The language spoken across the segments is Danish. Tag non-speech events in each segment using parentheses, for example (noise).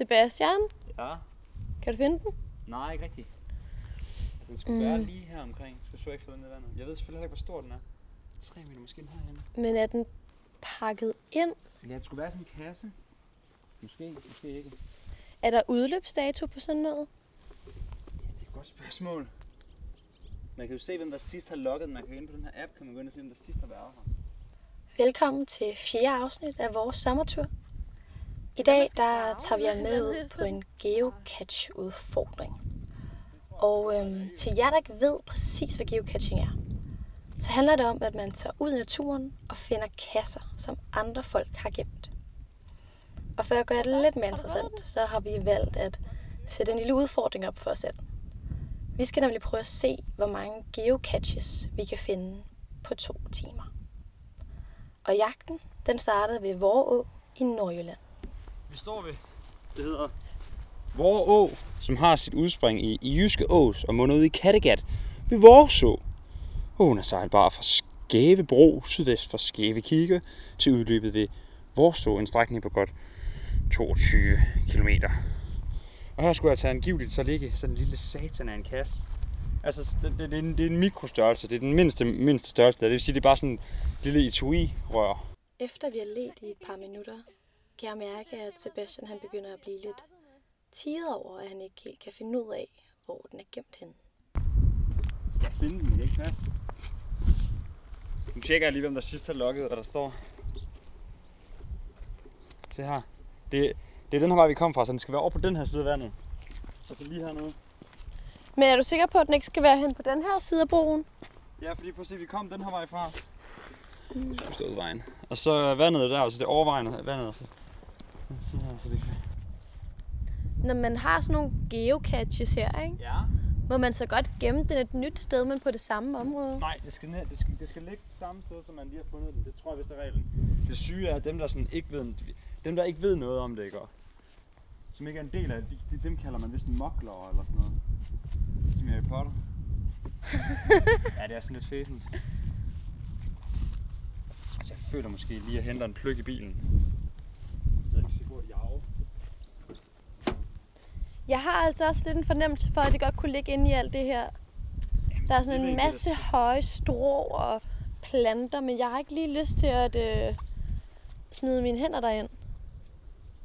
Sebastian, Ja. kan du finde den? Nej, ikke rigtigt. Altså, den skulle Mm. være lige her omkring. Jeg skal så ikke få den i vandet. Jeg ved selvfølgelig ikke, hvor stor den er. 3 meter måske den herhenne. Men er den pakket ind? Ja, det skulle være sådan en kasse. Måske, måske ikke. Er der udløbsdato på sådan noget? Det er et godt spørgsmål. Man kan jo se, hvem der sidst har logget den. Man kan gå ind på den her app, kan man gå ind og se, hvem der sidst har været her. Velkommen til fjerde afsnit af vores sommertur. I dag der tager vi jer med ud på en geocache-udfordring. Og øhm, til jer, der ikke ved præcis, hvad geocaching er, så handler det om, at man tager ud i naturen og finder kasser, som andre folk har gemt. Og for at gøre det lidt mere interessant, så har vi valgt at sætte en lille udfordring op for os selv. Vi skal nemlig prøve at se, hvor mange geocaches vi kan finde på to timer. Og jagten, den startede ved Vorå i Nordjylland. Vi står ved, det hedder Vore Å, som har sit udspring i, i Jyske Ås og munder ud i Kattegat ved Voreså. Åen er sejlbar fra Skæve Bro sydvest for Skæve Kigge til udløbet ved Voreså, en strækning på godt 22 km. Og her skulle jeg tage angiveligt så ligge sådan en lille satan af en kasse. Altså, det, det, det, er en, det er en mikrostørrelse. Det er den mindste, mindste størrelse. Det vil sige, det er bare sådan en lille etui-rør. Efter vi har let i et par minutter, kan jeg mærke, at Sebastian han begynder at blive lidt tiret over, at han ikke helt kan finde ud af, hvor den er gemt henne. Skal jeg finde den? Det er ikke plads. Nu tjekker jeg lige, hvem der sidst har logget, og der står... Se her. Det, det er den her vej, vi kom fra, så den skal være over på den her side af vandet. Og så lige hernede. Men er du sikker på, at den ikke skal være hen på den her side af broen? Ja, fordi prøv at se, vi kom den her vej fra. Så stå ud vejen. Og så er vandet der, og så det er overvejende vandet. Og så, så her, så det kan... Når man har sådan nogle geocaches her, ikke? Ja. må man så godt gemme den et nyt sted, men på det samme område? Nej, det skal, ned, det, skal, det skal ligge samme sted, som man lige har fundet den. Det tror jeg, vist er reglen. Det syge er, at dem, der sådan ikke ved, dem, der ikke ved noget om det, ikke? Som ikke er en del af det, de, de, dem kalder man vist en mokler eller sådan noget. Som Harry Potter. (laughs) ja, det er sådan lidt fæsent. Altså, jeg føler måske lige, at jeg henter en pløk i bilen. Så jeg kan se, hvor jeg Jeg har altså også lidt en fornemmelse for, at det godt kunne ligge inde i alt det her. Der er sådan en masse høje strå og planter, men jeg har ikke lige lyst til at øh, smide mine hænder derind.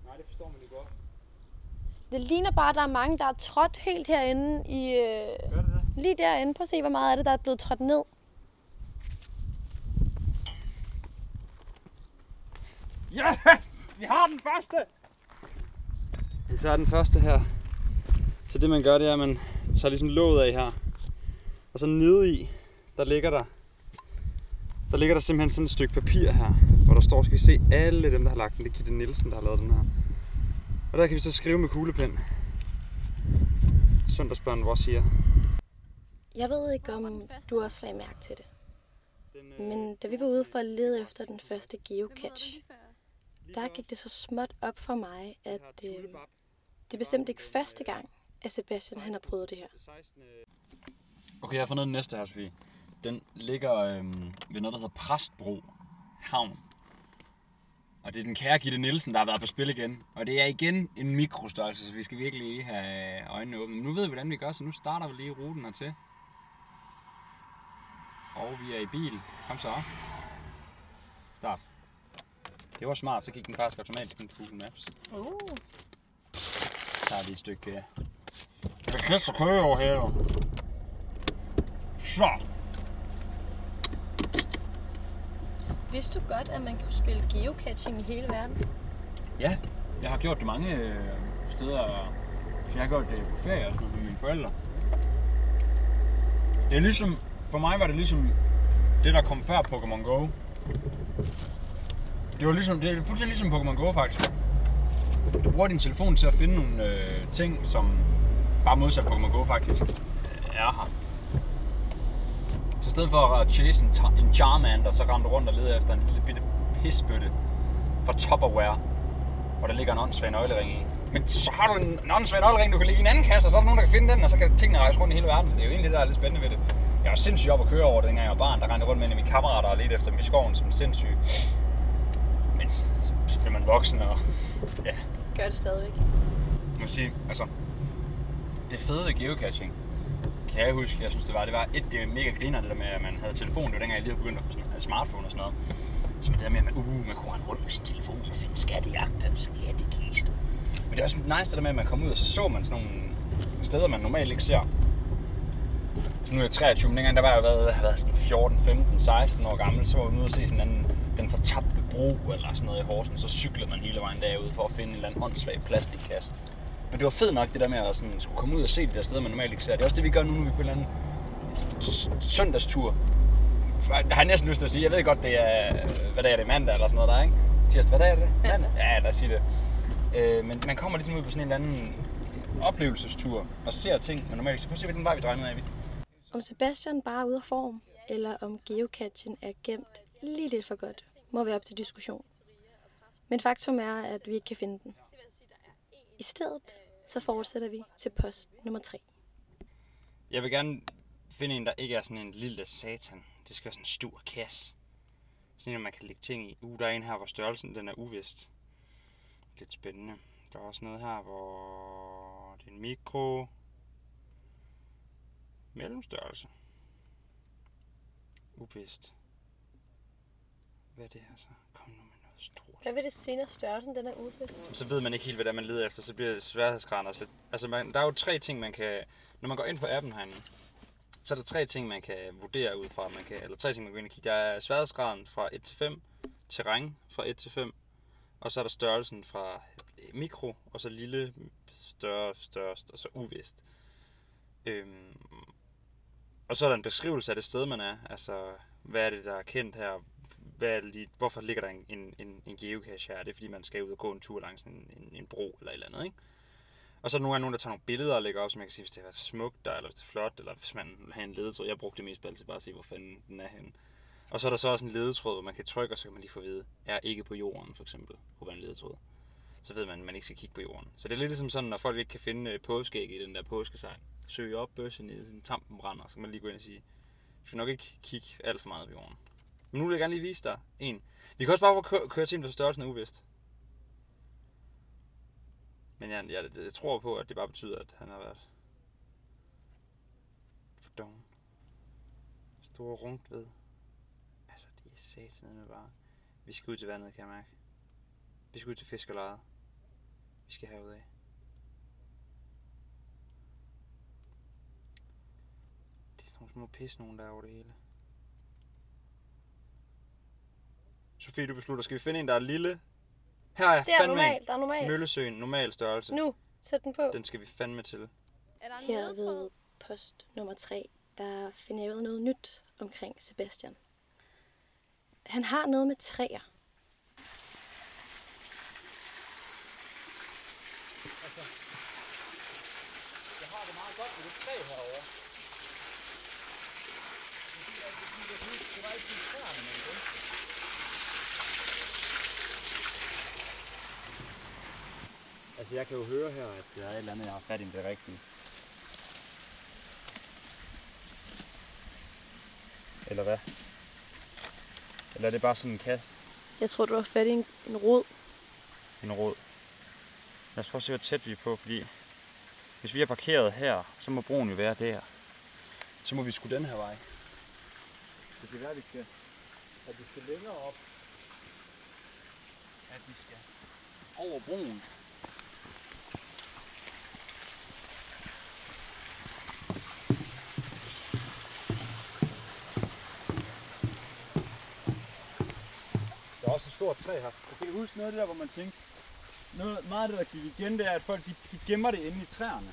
Nej, det forstår man jo godt. Det ligner bare, at der er mange, der er trådt helt herinde i... Øh, Gør det det? lige derinde. Prøv at se, hvor meget af det, der er blevet trådt ned. Yes! Vi har den første! Så er den første her. Så det man gør, det er, at man tager ligesom låget af her. Og så nede i, der ligger der, der ligger der simpelthen sådan et stykke papir her, hvor der står, skal vi se alle dem, der har lagt den. Det er Gitte Nielsen, der har lavet den her. Og der kan vi så skrive med kuglepen. Søndagsbørn, hvor siger. Jeg ved ikke, om du også lagde mærke til det. Øh, Men da vi var ude for at lede efter den første geocache, der gik det så småt op for mig, at øh, det er bestemt ikke første gang, at Sebastian han har prøvet det her. Okay, jeg har fundet den næste her, Sofie. Den ligger øhm, ved noget, der hedder Præstbro Havn. Og det er den kære Gitte Nielsen, der har været på spil igen. Og det er igen en mikrostørrelse, så vi skal virkelig lige have øjnene åbne. Men nu ved vi, hvordan vi gør, så nu starter vi lige ruten hertil. Og vi er i bil. Kom så. Start. Det var smart, så gik den faktisk automatisk ind på Google Maps. Oh. Så tager vi et stykke... Det kæft at køre over her. Så. Vidste du godt, at man kan spille geocaching i hele verden? Ja, jeg har gjort det mange øh, steder. Så jeg har gjort det på ferie og sådan noget med mine forældre. Det er ligesom, for mig var det ligesom det, der kom før Pokémon Go. Det var ligesom, det er fuldstændig ligesom Pokémon Go faktisk. Du bruger din telefon til at finde nogle øh, ting, som bare modsat Pokémon Go faktisk øh, er her. Så i stedet for at chase en, en Charmander, så rendte rundt og lede efter en lille bitte pisbøtte fra Tupperware, hvor der ligger en åndssvag nøglering i. Men så har du en, en åndssvag nøglering, du kan ligge i en anden kasse, og så er der nogen, der kan finde den, og så kan tingene rejse rundt i hele verden. Så det er jo egentlig det, der er lidt spændende ved det. Jeg var sindssygt op at køre over det, dengang jeg var barn. Der rendte rundt med en af mine kammerater og ledte efter dem i skoven som sindssyg. Men så, så bliver man voksen, og ja, Gør det stadigvæk. Jeg må sige, altså, det fede ved geocaching, kan jeg huske, jeg synes det var, det var et, det er mega griner, det der med, at man havde telefon, det var dengang jeg lige havde begyndt at få sådan, smartphone og sådan noget. Så det der med, at man, uh, man kunne rende rundt med sin telefon og finde skattejagt, og kiste. Men det er også nice det der med, at man kom ud, og så så man sådan nogle steder, man normalt ikke ser. Så nu er jeg 23, men dengang der var jeg været, jeg været sådan 14, 15, 16 år gammel, så var jeg ude og se sådan en den fortabte bro eller sådan noget i Horsen, så cyklede man hele vejen derud for at finde en eller anden åndssvag plastikkasse. Men det var fedt nok det der med at sådan, skulle komme ud og se de der steder, man normalt ikke ser. Det er også det, vi gør nu, når vi er på en eller anden søndagstur. Jeg har næsten lyst til at sige, jeg ved godt, det er, hvad dag er det, mandag eller sådan noget der, ikke? Tirsdag, hvad dag er det? Mandag? Ja, lad os sige det. Øh, men man kommer ligesom ud på sådan en eller anden oplevelsestur og ser ting, man normalt ikke ser. Prøv at se, hvilken vej vi drejer ned af. Om Sebastian bare er ude af form, eller om geocachen er gemt lige lidt for godt, må være op til diskussion. Men faktum er, at vi ikke kan finde den. I stedet så fortsætter vi til post nummer 3. Jeg vil gerne finde en, der ikke er sådan en lille satan. Det skal være sådan en stor kasse. Sådan en, man kan lægge ting i. Uh, der er en her, hvor størrelsen den er uvist. Lidt spændende. Der er også noget her, hvor det er en mikro. Mellemstørrelse. Uvist. Hvad er det her så? Kom nu med stort. Hvad vil det når størrelsen den er uvist? Så ved man ikke helt, hvad det er, man leder efter. Så bliver sværhedsgraden også lidt... Altså, man, der er jo tre ting, man kan... Når man går ind på appen herinde, så er der tre ting, man kan vurdere ud fra. Man kan, eller tre ting, man kan gå ind og kigge. Der er sværhedsgraden fra 1 til 5, terræn fra 1 til 5, og så er der størrelsen fra mikro, og så lille, større, størst, og så uvist. Øhm, og så er der en beskrivelse af det sted, man er. Altså, hvad er det, der er kendt her? Hvad lige, hvorfor ligger der en, en, en, en geocache her? Det er fordi, man skal ud og gå en tur langs en, en, en bro eller et eller andet, ikke? Og så er der nogle gange nogen, der tager nogle billeder og lægger op, så man kan se, hvis det er smukt der, eller hvis det er flot, eller hvis man har en ledetråd. Jeg brugte det mest altid bare at se, hvor fanden den er henne. Og så er der så også en ledetråd, hvor man kan trykke, og så kan man lige få at vide, er ikke på jorden, for eksempel, kunne være en ledetråd. Så ved man, at man ikke skal kigge på jorden. Så det er lidt ligesom sådan, når folk ikke kan finde øh, påskeæg i den der påskesejl. Søg op, bøsse ned, sådan tampen brænder, så kan man lige gå ind og sige, du skal nok ikke kigge alt for meget på jorden. Men nu vil jeg gerne lige vise dig en. Vi kan også bare køre, køre til en, der størrelsen er uvist. Men jeg, jeg, jeg tror på, at det bare betyder, at han har været for doven. Store rundt ved. Altså, det er satan med bare. Vi skal ud til vandet, kan jeg mærke. Vi skal ud til fiskerlejet. Vi skal herud af. Det er sådan nogle små pis, nogen der er over det hele. Sofie, du beslutter, skal vi finde en, der er lille? Her er Det er fandme normalt, en. der er normalt. Møllesøen, normal størrelse. Nu, sæt den på. Den skal vi fandme til. Er der en Her ved post nummer 3, der finder jeg ud af noget nyt omkring Sebastian. Han har noget med træer. Jeg har det meget godt med det træ herovre. Det var ikke træerne, men det. Altså, jeg kan jo høre her, at der er et eller andet, jeg har fat i det rigtige. Eller hvad? Eller er det bare sådan en kasse? Jeg tror, du har fat i en, en rod. en råd. Lad os prøve at se, hvor tæt vi er på, fordi hvis vi er parkeret her, så må broen jo være der. Så må vi sgu den her vej. Det kan være, at vi skal, at vi skal længere op. At vi skal over broen. Også et stort træ her. Altså, jeg kan huske noget af det der, hvor man tænkte, noget, meget af det, der gik igen, det er, at folk de, de gemmer det inde i træerne.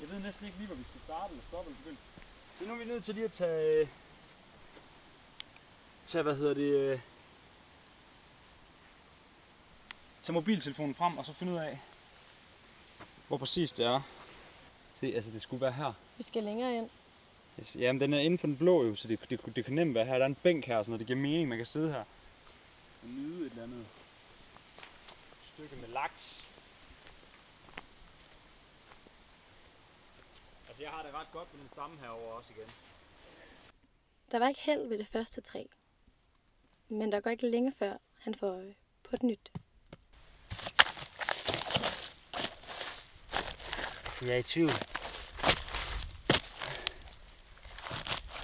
Jeg ved næsten ikke lige, hvor vi skal starte eller stoppe eller begynde. Så nu er vi nødt til lige at tage... Tage, hvad hedder det... øh, Tage mobiltelefonen frem, og så finde ud af, hvor præcis det er. Se, altså det skulle være her. Vi skal længere ind. Yes. Jamen, den er inden for den blå jo, så det, det, det kan nemt være her. Der er en bænk her, så det giver mening, man kan sidde her. Og nyde et eller andet stykke med laks. Altså, jeg har det ret godt med den stamme herover også igen. Der var ikke held ved det første træ. Men der går ikke længe før, han får øje på et nyt. Så jeg er i tvivl.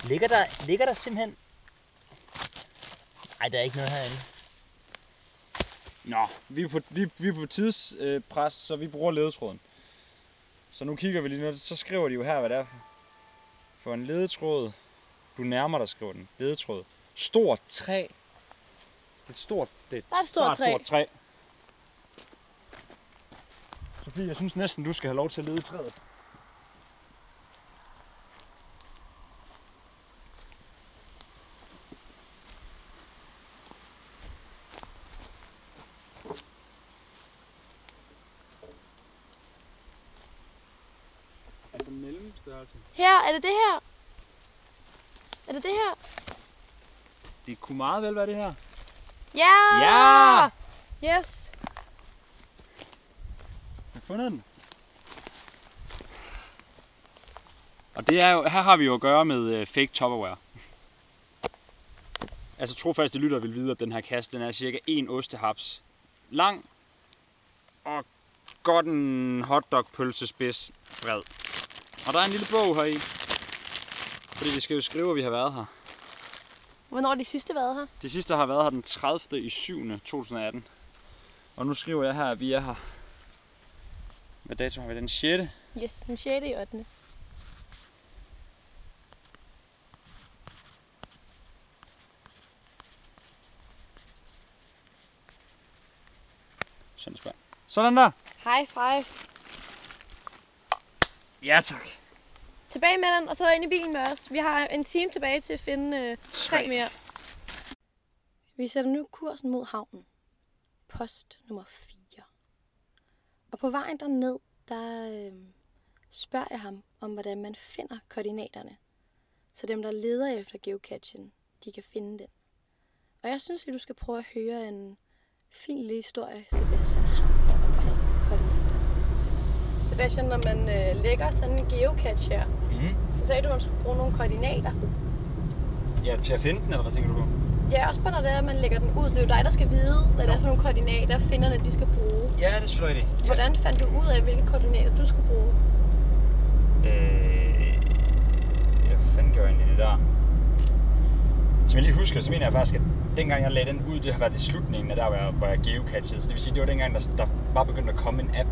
Ligger der, ligger der simpelthen... Nej, der er ikke noget herinde. Nå, vi er på, vi, vi er på tidspres, så vi bruger ledetråden. Så nu kigger vi lige nu, så skriver de jo her, hvad det er for. For en ledetråd, du nærmer dig, skriver den. Ledetråd. Stort træ. Et stort, det er et, er stort træ. stort træ. Sofie, jeg synes næsten, du skal have lov til at lede træet. Altså mellemstørrelse. Her, er det det her? Er det det her? Det kunne meget vel være det her. Ja! Ja! Yes! Jeg har fundet den. Og det er jo, her har vi jo at gøre med øh, fake Tupperware. Altså trofaste lytter vil vide, at den her kasse den er cirka en ostehaps lang og godt en hotdog-pølsespids bred. Og der er en lille bog heri. Fordi vi skal jo skrive, at vi har været her. Hvornår har de sidste været her? De sidste har været her den 30. i 7. 2018. Og nu skriver jeg her, at vi er her. Hvad dato har vi? Den 6. Yes, den 6. i 8. Sådan der. Sådan der. High five. Ja tak. Tilbage med den, og så ind i bilen med os. Vi har en time tilbage til at finde øh, tre mere. Vi sætter nu kursen mod havnen. Post nummer 4. Og på vejen derned, der øh, spørger jeg ham om, hvordan man finder koordinaterne. Så dem, der leder efter geocachen, de kan finde den. Og jeg synes, at du skal prøve at høre en fin lille historie, Sebastian. Sebastian, når man øh, lægger sådan en geocache her, Mm. så sagde du, at man skulle bruge nogle koordinater. Ja, til at finde den, eller hvad tænker du på? Ja, også bare når det er, at man lægger den ud. Det er jo dig, der skal vide, hvad det er for nogle koordinater, finderne de skal bruge. Ja, det er selvfølgelig rigtigt. Hvordan fandt du ud af, hvilke koordinater du skulle bruge? Øh, jeg gjorde jeg egentlig det der? Som jeg lige husker, så mener jeg faktisk, at dengang jeg lagde den ud, det har været i slutningen af der, hvor jeg, hvor jeg geocachede. Så det vil sige, det var dengang, der, der var begyndt at komme en app,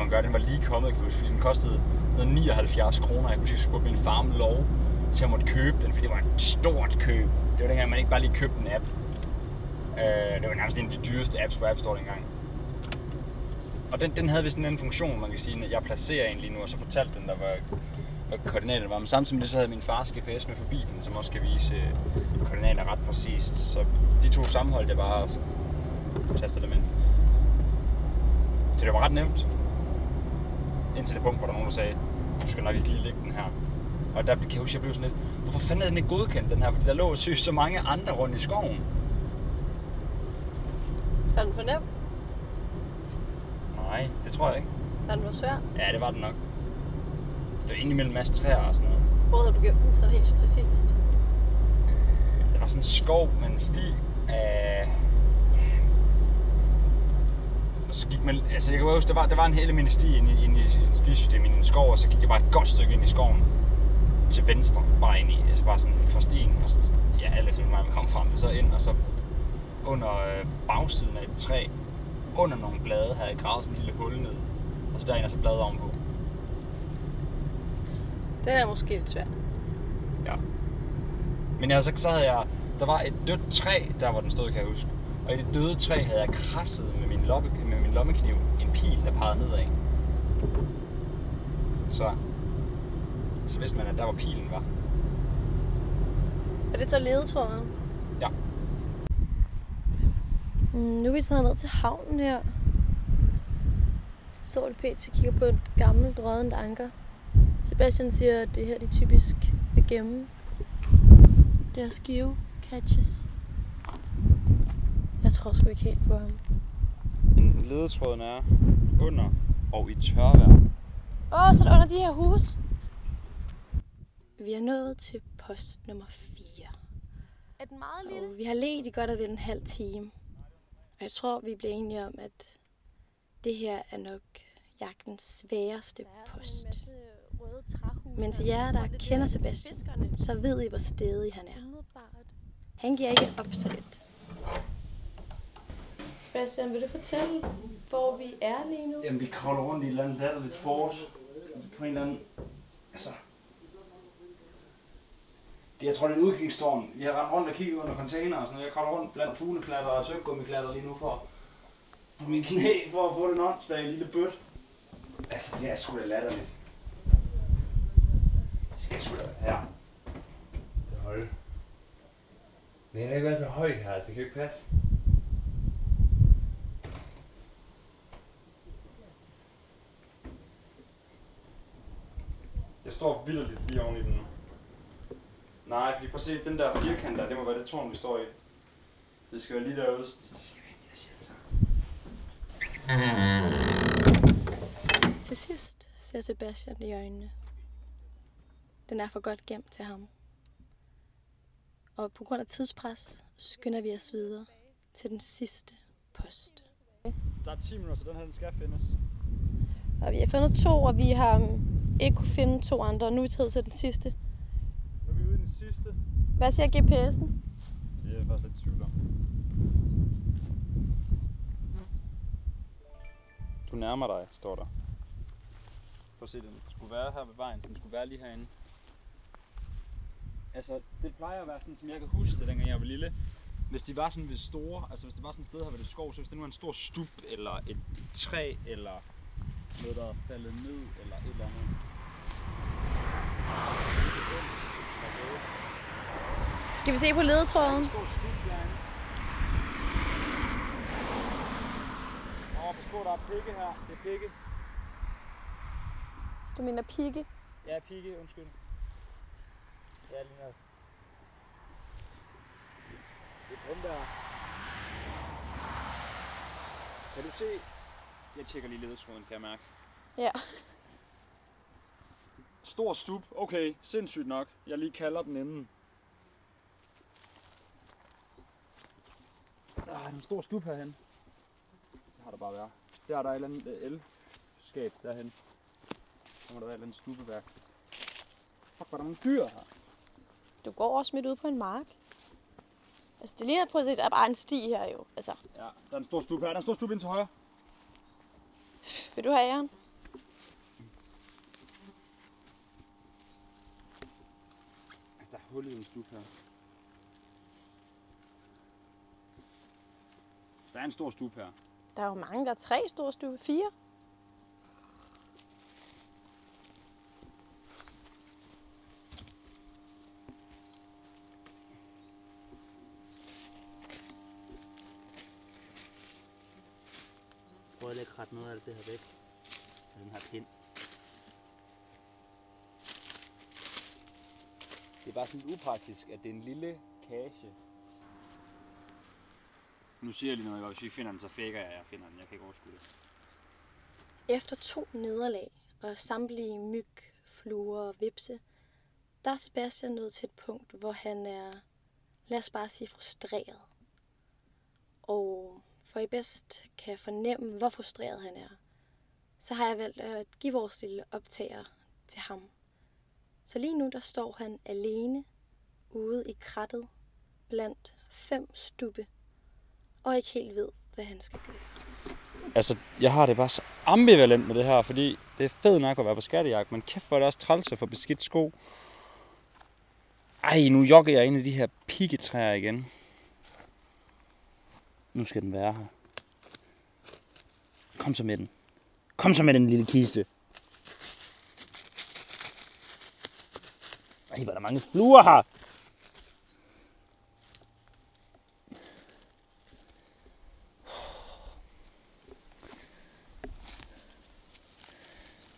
man gøre. den var lige kommet, kan jeg huske, fordi den kostede sådan 79 kroner. Jeg kunne sige, spurgte min far om lov til at måtte købe den, fordi det var et stort køb. Det var dengang, man ikke bare lige købte en app. Øh, det var nærmest en af de dyreste apps på App Store dengang. Og den, den havde vi sådan en funktion, man kan sige, at jeg placerer en lige nu, og så fortalte den, der var, hvad koordinaterne var. Men samtidig med det, så havde min fars GPS med for bilen, som også kan vise øh, koordinater ret præcist. Så de to sammenholdt jeg bare, og så tastede dem ind. Så det var ret nemt. Indtil det punkt, hvor der var nogen, der sagde, du skal nok ikke lige lægge den her. Og der kan jeg huske, jeg blev sådan lidt, hvorfor fanden er den ikke godkendt, den her? Fordi der lå sygt så mange andre rundt i skoven. Var den for nem? Nej, det tror jeg ikke. Var den for svær? Ja, det var den nok. Det var inde imellem en masse træer og sådan noget. Hvor havde du gemt den, så det helt præcist? Der var sådan en skov med en sti af... Og så gik man... Altså, jeg kan huske, der var, der var en hel almindelig sti inde i, i et stisystem i en skov, og så gik jeg bare et godt stykke ind i skoven til venstre, bare ind i, altså bare sådan for stien, og så, ja, alt efter hvor man kom frem, så ind, og så under øh, bagsiden af et træ, under nogle blade, havde jeg gravet sådan en lille hul ned, og så derind og så blade ovenpå. Den er måske lidt svær. Ja. Men altså, så havde jeg... Der var et dødt træ, der hvor den stod, kan jeg huske. Og i det døde træ havde jeg krasset med min, loppe, min lommekniv en pil, der pegede nedad. Så, så vidste man, at der var pilen var. Og det så ledetråden? Ja. Mm, nu er vi taget ned til havnen her. Pænt, så kigger på et gammelt rådent anker. Sebastian siger, at det her de typisk vil gemme deres geocaches. Jeg tror sgu ikke helt på ham. Ledetråden er under og i tørvejr. Åh, oh, så er det under de her hus. Vi er nået til post nummer 4. Er den meget lille? Og vi har let i godt og vel en halv time. Og jeg tror, vi bliver enige om, at det her er nok jagtens sværeste post. Men til jer, der kender Sebastian, så ved I, hvor stedig han er. Han giver ikke op så let. Sebastian, vil du fortælle, hvor vi er lige nu? Jamen, vi kravler rundt i et eller andet latterligt fort. På en eller anden... Altså... Det, jeg tror, det er en udkigstårn. Vi har rendt rundt og kigget under container og sådan noget. Jeg kravler rundt blandt fugleklatter og søgummiklatter lige nu for på min knæ for at få den åndssvage lille bøt. Altså, det er sgu da latterligt. Det skal sgu da være her. Det holde. Men den er ikke så højt her, altså det kan jo ikke passe. Jeg står vildt lige oven i den. Nej, fordi prøv at se, den der firkant der, det må være det tårn, vi står i. Det skal være lige derude. Det det skal være ikke, jeg siger så. Til sidst ser Sebastian i øjnene. Den er for godt gemt til ham. Og på grund af tidspres skynder vi os videre til den sidste post. Der er 10 minutter, så den her den skal findes. Og vi har fundet to, og vi har ikke kunne finde to andre, og nu er vi taget til den sidste. Nu er vi ude i den sidste. Hvad siger GPS'en? Det er jeg faktisk lidt i tvivl om. Du nærmer dig, står der. Prøv at se, den skulle være her ved vejen, så den skulle være lige herinde. Altså, det plejer at være sådan, som jeg kan huske det, dengang jeg var lille. Hvis de var sådan ved store, altså hvis det var sådan et sted her ved det skov, så hvis det nu er en stor stup, eller et træ, eller noget, der er faldet ned, eller et eller andet. Skal vi se på ledetråden? Åh, pas på, der er pigge her. Det er pigge. Du mener pigge? Ja, pigge, undskyld. Ja, lige nok. Det er der. Kan du se? Jeg tjekker lige ledetråden, kan jeg mærke. Ja. Stor stup. Okay, sindssygt nok. Jeg lige kalder den inden. Der er en stor stup herhen. Det har der bare været. Der er der et eller andet øh, elskab derhen. Der må der være et eller andet stubeværk. Fuck, hvor er der nogle dyr her. Du går også midt ude på en mark. Altså, det ligner på at se, der er bare en sti her jo. Altså, Ja, der er en stor stup her. Der er en stor stup ind til højre. vil du have æren? Altså, der er hul i en stup her. Der er en stor stup her. Der er jo mange, der er tre store stue. Fire. Prøv at lægge ret noget af alt det her væk. Den her pind. Det er bare sådan upraktisk, at det er en lille kage. Nu siger jeg lige noget, og hvis vi finder den, så faker jeg, at jeg finder den. Jeg kan ikke overskue det. Efter to nederlag og samtlige myg, fluer og vipse, der er Sebastian nået til et punkt, hvor han er, lad os bare sige, frustreret. Og for I bedst kan fornemme, hvor frustreret han er, så har jeg valgt at give vores lille optager til ham. Så lige nu, der står han alene ude i krattet blandt fem stubbe, og ikke helt ved, hvad han skal gøre. Altså, jeg har det bare så ambivalent med det her, fordi det er fedt nok at være på skattejagt, men kæft hvor er det også træls at få beskidt sko. Ej, nu jogger jeg ind i de her pikketræer igen. Nu skal den være her. Kom så med den. Kom så med den lille kiste. Ej, hvor er der mange fluer her.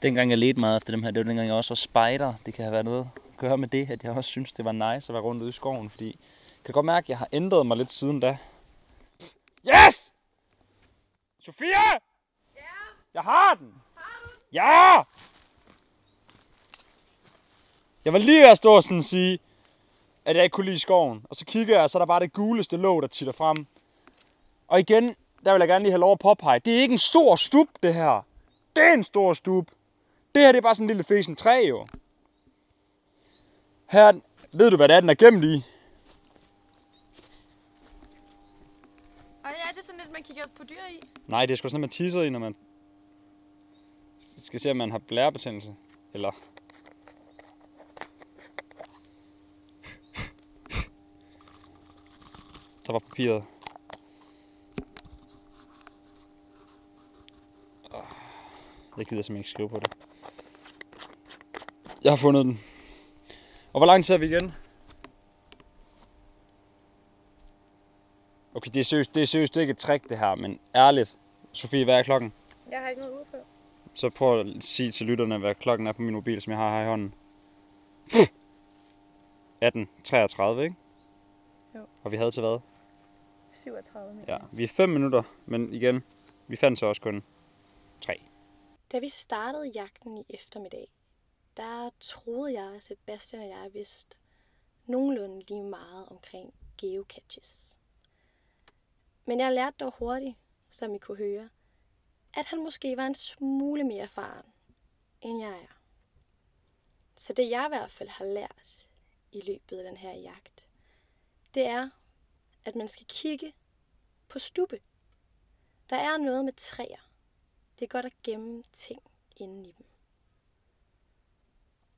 Dengang jeg ledte meget efter dem her, det var dengang jeg også var spider. Det kan have været noget at gøre med det, at jeg også synes, det var nice at være rundt ude i skoven, fordi jeg kan godt mærke, at jeg har ændret mig lidt siden da. Yes! Sofia! Ja? Jeg har den! Har du? Ja! Jeg var lige ved at stå og sådan sige, at jeg ikke kunne lide skoven. Og så kigger jeg, og så er der bare det guleste låg, der titter frem. Og igen, der vil jeg gerne lige have lov at påpege, det er ikke en stor stup, det her. Det er en stor stup. Det her, det er bare sådan en lille fesen træ, jo. Her, ved du, hvad det er, den er gemt i? Og ja, det er sådan lidt, man kigger på dyr i. Nej, det er sgu sådan, at man tisser i, når man skal se, om man har blærebetændelse. Eller... Der var papiret. Ah, Jeg gider simpelthen ikke skrive på det. Jeg har fundet den. Og hvor lang tid er vi igen? Okay, det er seriøst, det er seriøst ikke et trick det her, men ærligt. Sofie, hvad er klokken? Jeg har ikke noget på. Så prøv at sige til lytterne, hvad klokken er på min mobil, som jeg har her i hånden. 18.33, ikke? Jo. Og vi havde til hvad? 37 minutter. Ja, vi er 5 minutter, men igen, vi fandt så også kun 3. Da vi startede jagten i eftermiddag, der troede jeg, at Sebastian og jeg vidste nogenlunde lige meget omkring geocaches. Men jeg lærte dog hurtigt, som I kunne høre, at han måske var en smule mere erfaren, end jeg er. Så det jeg i hvert fald har lært i løbet af den her jagt, det er, at man skal kigge på stubbe. Der er noget med træer. Det er godt at gemme ting inde i dem.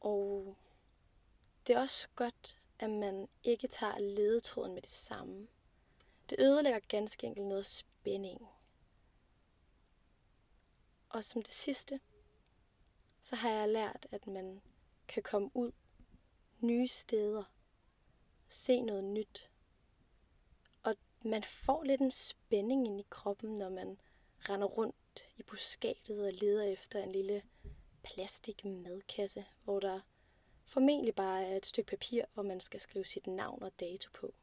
Og det er også godt, at man ikke tager ledetråden med det samme. Det ødelægger ganske enkelt noget spænding. Og som det sidste, så har jeg lært, at man kan komme ud nye steder, se noget nyt. Man får lidt en spænding ind i kroppen, når man render rundt i buskaget og leder efter en lille plastik madkasse, hvor der formentlig bare er et stykke papir, hvor man skal skrive sit navn og dato på.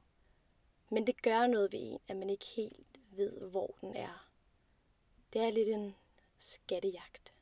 Men det gør noget ved en, at man ikke helt ved, hvor den er. Det er lidt en skattejagt.